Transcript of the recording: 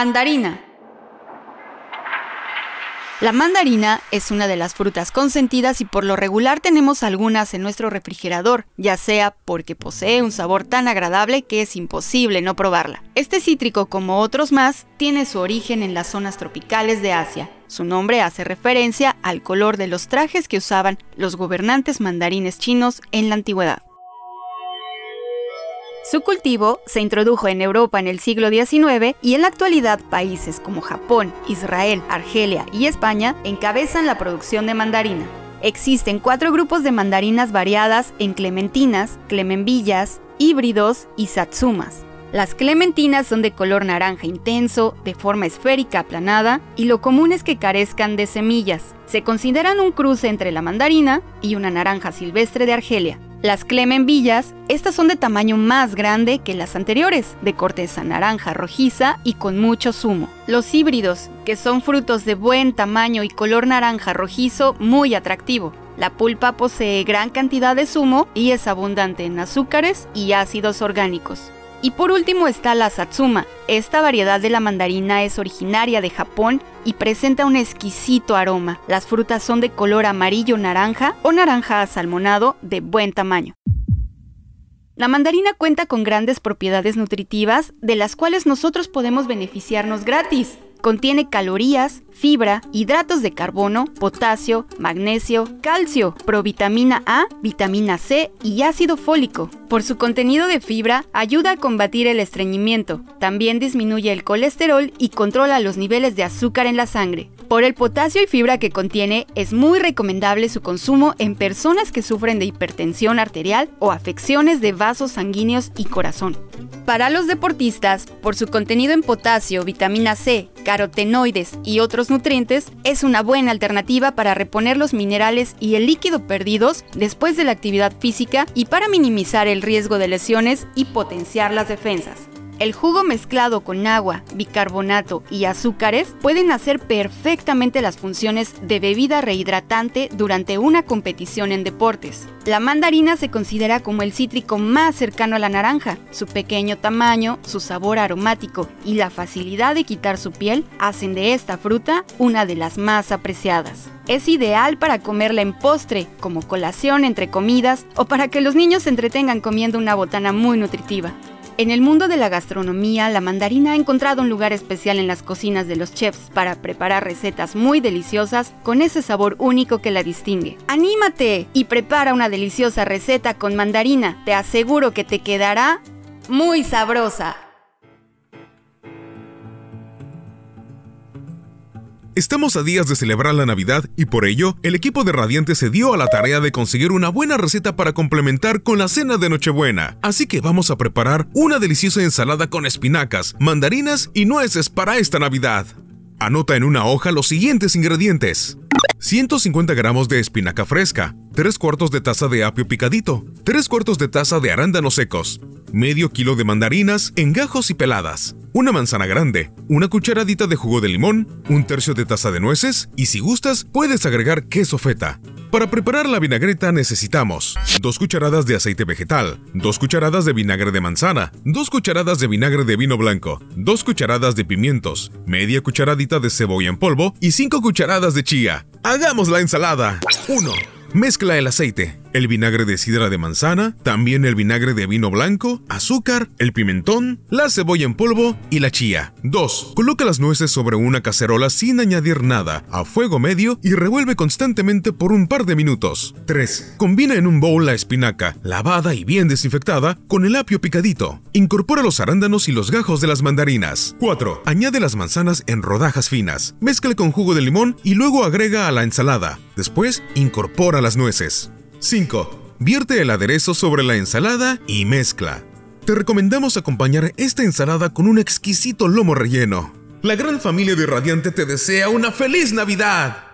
Mandarina. La mandarina es una de las frutas consentidas y por lo regular tenemos algunas en nuestro refrigerador, ya sea porque posee un sabor tan agradable que es imposible no probarla. Este cítrico, como otros más, tiene su origen en las zonas tropicales de Asia. Su nombre hace referencia al color de los trajes que usaban los gobernantes mandarines chinos en la antigüedad. Su cultivo se introdujo en Europa en el siglo XIX y en la actualidad países como Japón, Israel, Argelia y España encabezan la producción de mandarina. Existen cuatro grupos de mandarinas variadas en clementinas, clemenbillas, híbridos y satsumas. Las clementinas son de color naranja intenso, de forma esférica aplanada, y lo común es que carezcan de semillas. Se consideran un cruce entre la mandarina y una naranja silvestre de Argelia. Las clemenbillas, estas son de tamaño más grande que las anteriores, de corteza naranja rojiza y con mucho zumo. Los híbridos, que son frutos de buen tamaño y color naranja rojizo muy atractivo. La pulpa posee gran cantidad de zumo y es abundante en azúcares y ácidos orgánicos. Y por último está la Satsuma. Esta variedad de la mandarina es originaria de Japón y presenta un exquisito aroma. Las frutas son de color amarillo-naranja o naranja asalmonado de buen tamaño. La mandarina cuenta con grandes propiedades nutritivas de las cuales nosotros podemos beneficiarnos gratis. Contiene calorías, fibra, hidratos de carbono, potasio, magnesio, calcio, provitamina A, vitamina C y ácido fólico. Por su contenido de fibra, ayuda a combatir el estreñimiento. También disminuye el colesterol y controla los niveles de azúcar en la sangre. Por el potasio y fibra que contiene, es muy recomendable su consumo en personas que sufren de hipertensión arterial o afecciones de vasos sanguíneos y corazón. Para los deportistas, por su contenido en potasio, vitamina C, carotenoides y otros nutrientes, es una buena alternativa para reponer los minerales y el líquido perdidos después de la actividad física y para minimizar el riesgo de lesiones y potenciar las defensas. El jugo mezclado con agua, bicarbonato y azúcares pueden hacer perfectamente las funciones de bebida rehidratante durante una competición en deportes. La mandarina se considera como el cítrico más cercano a la naranja. Su pequeño tamaño, su sabor aromático y la facilidad de quitar su piel hacen de esta fruta una de las más apreciadas. Es ideal para comerla en postre, como colación entre comidas o para que los niños se entretengan comiendo una botana muy nutritiva. En el mundo de la gastronomía, la mandarina ha encontrado un lugar especial en las cocinas de los chefs para preparar recetas muy deliciosas con ese sabor único que la distingue. ¡Anímate! Y prepara una deliciosa receta con mandarina. Te aseguro que te quedará muy sabrosa. Estamos a días de celebrar la Navidad y por ello, el equipo de Radiante se dio a la tarea de conseguir una buena receta para complementar con la cena de Nochebuena. Así que vamos a preparar una deliciosa ensalada con espinacas, mandarinas y nueces para esta Navidad. Anota en una hoja los siguientes ingredientes. 150 gramos de espinaca fresca, 3 cuartos de taza de apio picadito, 3 cuartos de taza de arándanos secos, medio kilo de mandarinas en gajos y peladas, una manzana grande, una cucharadita de jugo de limón, un tercio de taza de nueces y si gustas puedes agregar queso feta. Para preparar la vinagreta necesitamos 2 cucharadas de aceite vegetal, 2 cucharadas de vinagre de manzana, 2 cucharadas de vinagre de vino blanco, 2 cucharadas de pimientos, media cucharadita de cebolla en polvo y 5 cucharadas de chía. ¡Hagamos la ensalada! 1. Mezcla el aceite, el vinagre de sidra de manzana, también el vinagre de vino blanco, azúcar, el pimentón, la cebolla en polvo y la chía. 2. Coloca las nueces sobre una cacerola sin añadir nada, a fuego medio y revuelve constantemente por un par de minutos. 3. Combina en un bowl la espinaca, lavada y bien desinfectada, con el apio picadito. Incorpora los arándanos y los gajos de las mandarinas. 4. Añade las manzanas en rodajas finas. Mezcla con jugo de limón y luego agrega a la ensalada. Después, incorpora las nueces. 5. Vierte el aderezo sobre la ensalada y mezcla. Te recomendamos acompañar esta ensalada con un exquisito lomo relleno. La gran familia de Radiante te desea una feliz Navidad.